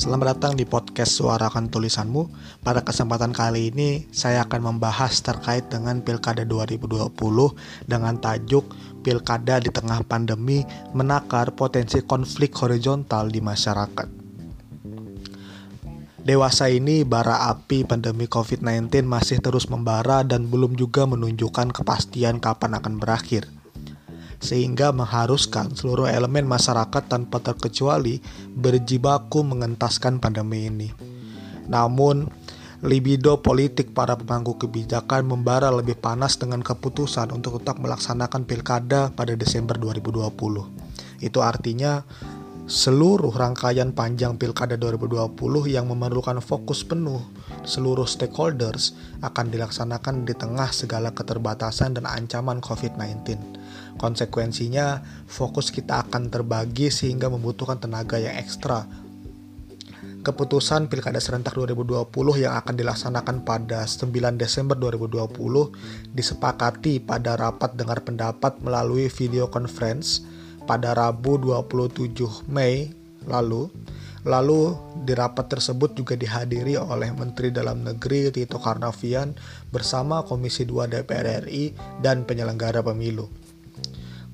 Selamat datang di podcast Suarakan Tulisanmu. Pada kesempatan kali ini, saya akan membahas terkait dengan Pilkada 2020 dengan tajuk Pilkada di tengah pandemi menakar potensi konflik horizontal di masyarakat. Dewasa ini, bara api pandemi COVID-19 masih terus membara dan belum juga menunjukkan kepastian kapan akan berakhir – sehingga mengharuskan seluruh elemen masyarakat tanpa terkecuali berjibaku mengentaskan pandemi ini. Namun, libido politik para pemangku kebijakan membara lebih panas dengan keputusan untuk tetap melaksanakan pilkada pada Desember 2020. Itu artinya seluruh rangkaian panjang pilkada 2020 yang memerlukan fokus penuh seluruh stakeholders akan dilaksanakan di tengah segala keterbatasan dan ancaman COVID-19. Konsekuensinya, fokus kita akan terbagi sehingga membutuhkan tenaga yang ekstra. Keputusan Pilkada Serentak 2020 yang akan dilaksanakan pada 9 Desember 2020 disepakati pada rapat dengar pendapat melalui video conference pada Rabu 27 Mei lalu Lalu di rapat tersebut juga dihadiri oleh Menteri Dalam Negeri Tito Karnavian bersama Komisi 2 DPR RI dan penyelenggara pemilu.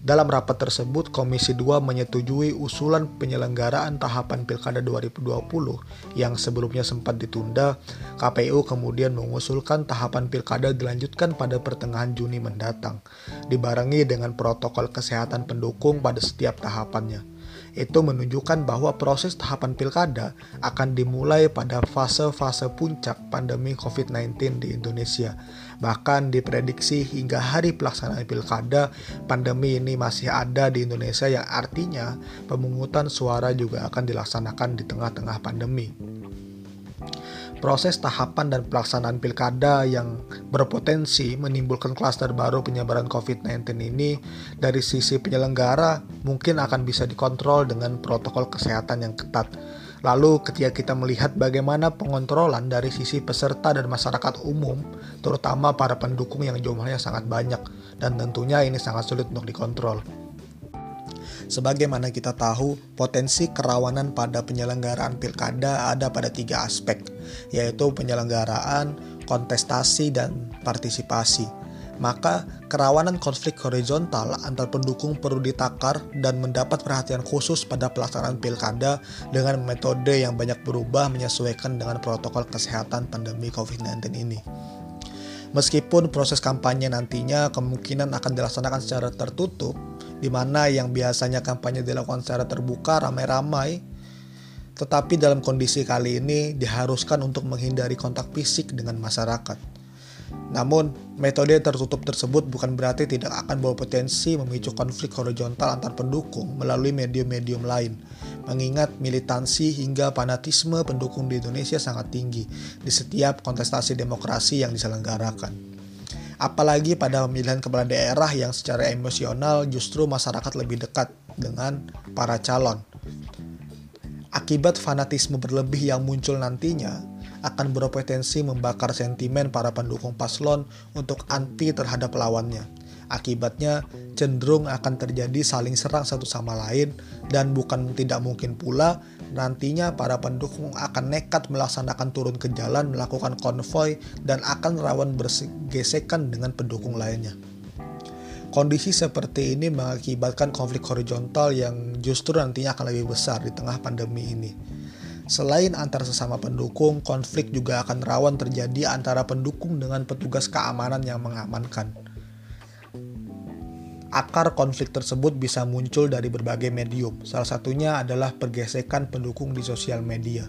Dalam rapat tersebut, Komisi 2 menyetujui usulan penyelenggaraan tahapan Pilkada 2020 yang sebelumnya sempat ditunda. KPU kemudian mengusulkan tahapan Pilkada dilanjutkan pada pertengahan Juni mendatang, dibarengi dengan protokol kesehatan pendukung pada setiap tahapannya itu menunjukkan bahwa proses tahapan pilkada akan dimulai pada fase-fase puncak pandemi COVID-19 di Indonesia. Bahkan diprediksi hingga hari pelaksanaan pilkada, pandemi ini masih ada di Indonesia yang artinya pemungutan suara juga akan dilaksanakan di tengah-tengah pandemi proses tahapan dan pelaksanaan pilkada yang berpotensi menimbulkan klaster baru penyebaran COVID-19 ini dari sisi penyelenggara mungkin akan bisa dikontrol dengan protokol kesehatan yang ketat. Lalu ketika kita melihat bagaimana pengontrolan dari sisi peserta dan masyarakat umum, terutama para pendukung yang jumlahnya sangat banyak, dan tentunya ini sangat sulit untuk dikontrol. Sebagaimana kita tahu, potensi kerawanan pada penyelenggaraan pilkada ada pada tiga aspek, yaitu penyelenggaraan, kontestasi, dan partisipasi. Maka, kerawanan konflik horizontal antar pendukung perlu ditakar dan mendapat perhatian khusus pada pelaksanaan pilkada dengan metode yang banyak berubah menyesuaikan dengan protokol kesehatan pandemi COVID-19 ini. Meskipun proses kampanye nantinya kemungkinan akan dilaksanakan secara tertutup, di mana yang biasanya kampanye dilakukan secara terbuka ramai-ramai tetapi dalam kondisi kali ini diharuskan untuk menghindari kontak fisik dengan masyarakat. Namun, metode tertutup tersebut bukan berarti tidak akan bawa potensi memicu konflik horizontal antar pendukung melalui medium-medium lain, mengingat militansi hingga fanatisme pendukung di Indonesia sangat tinggi di setiap kontestasi demokrasi yang diselenggarakan apalagi pada pemilihan kepala daerah yang secara emosional justru masyarakat lebih dekat dengan para calon. Akibat fanatisme berlebih yang muncul nantinya akan berpotensi membakar sentimen para pendukung paslon untuk anti terhadap lawannya. Akibatnya cenderung akan terjadi saling serang satu sama lain dan bukan tidak mungkin pula nantinya para pendukung akan nekat melaksanakan turun ke jalan melakukan konvoy dan akan rawan bergesekan dengan pendukung lainnya. Kondisi seperti ini mengakibatkan konflik horizontal yang justru nantinya akan lebih besar di tengah pandemi ini. Selain antar sesama pendukung, konflik juga akan rawan terjadi antara pendukung dengan petugas keamanan yang mengamankan. Akar konflik tersebut bisa muncul dari berbagai medium, salah satunya adalah pergesekan pendukung di sosial media.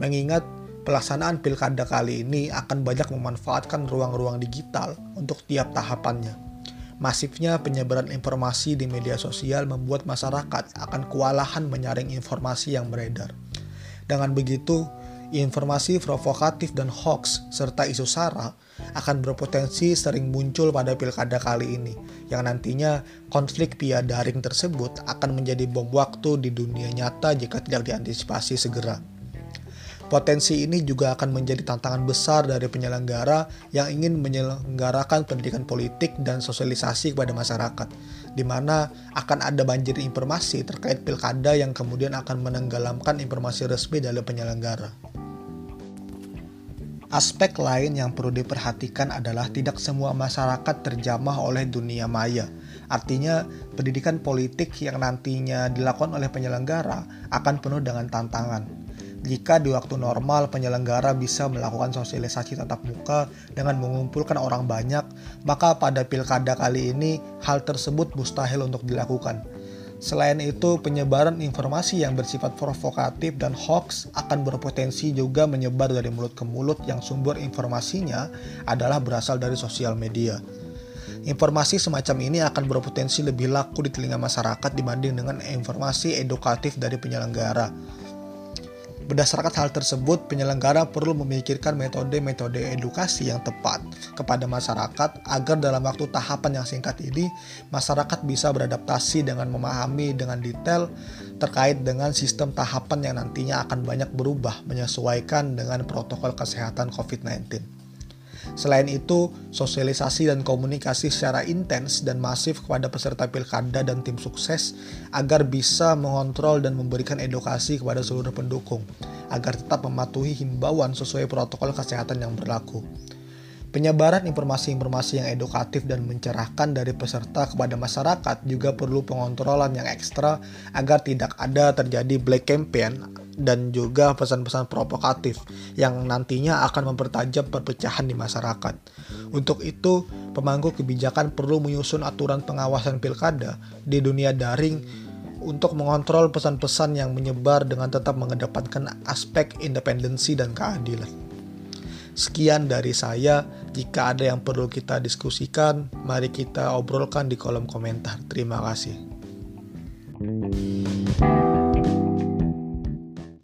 Mengingat pelaksanaan pilkada kali ini akan banyak memanfaatkan ruang-ruang digital untuk tiap tahapannya. Masifnya penyebaran informasi di media sosial membuat masyarakat akan kewalahan menyaring informasi yang beredar. Dengan begitu, informasi provokatif dan hoax serta isu sara akan berpotensi sering muncul pada pilkada kali ini, yang nantinya konflik via daring tersebut akan menjadi bom waktu di dunia nyata jika tidak diantisipasi segera. Potensi ini juga akan menjadi tantangan besar dari penyelenggara yang ingin menyelenggarakan pendidikan politik dan sosialisasi kepada masyarakat. di mana akan ada banjir informasi terkait pilkada yang kemudian akan menenggelamkan informasi resmi dari penyelenggara. Aspek lain yang perlu diperhatikan adalah tidak semua masyarakat terjamah oleh dunia maya. Artinya, pendidikan politik yang nantinya dilakukan oleh penyelenggara akan penuh dengan tantangan jika di waktu normal penyelenggara bisa melakukan sosialisasi tatap muka dengan mengumpulkan orang banyak, maka pada pilkada kali ini hal tersebut mustahil untuk dilakukan. Selain itu, penyebaran informasi yang bersifat provokatif dan hoax akan berpotensi juga menyebar dari mulut ke mulut yang sumber informasinya adalah berasal dari sosial media. Informasi semacam ini akan berpotensi lebih laku di telinga masyarakat dibanding dengan informasi edukatif dari penyelenggara. Berdasarkan hal tersebut, penyelenggara perlu memikirkan metode-metode edukasi yang tepat kepada masyarakat agar dalam waktu tahapan yang singkat ini, masyarakat bisa beradaptasi dengan memahami dengan detail terkait dengan sistem tahapan yang nantinya akan banyak berubah menyesuaikan dengan protokol kesehatan COVID-19. Selain itu, sosialisasi dan komunikasi secara intens dan masif kepada peserta pilkada dan tim sukses agar bisa mengontrol dan memberikan edukasi kepada seluruh pendukung agar tetap mematuhi himbauan sesuai protokol kesehatan yang berlaku. Penyebaran informasi-informasi yang edukatif dan mencerahkan dari peserta kepada masyarakat juga perlu pengontrolan yang ekstra agar tidak ada terjadi black campaign dan juga pesan-pesan provokatif yang nantinya akan mempertajam perpecahan di masyarakat. Untuk itu, pemangku kebijakan perlu menyusun aturan pengawasan pilkada di dunia daring untuk mengontrol pesan-pesan yang menyebar dengan tetap mengedepankan aspek independensi dan keadilan. Sekian dari saya. Jika ada yang perlu kita diskusikan, mari kita obrolkan di kolom komentar. Terima kasih.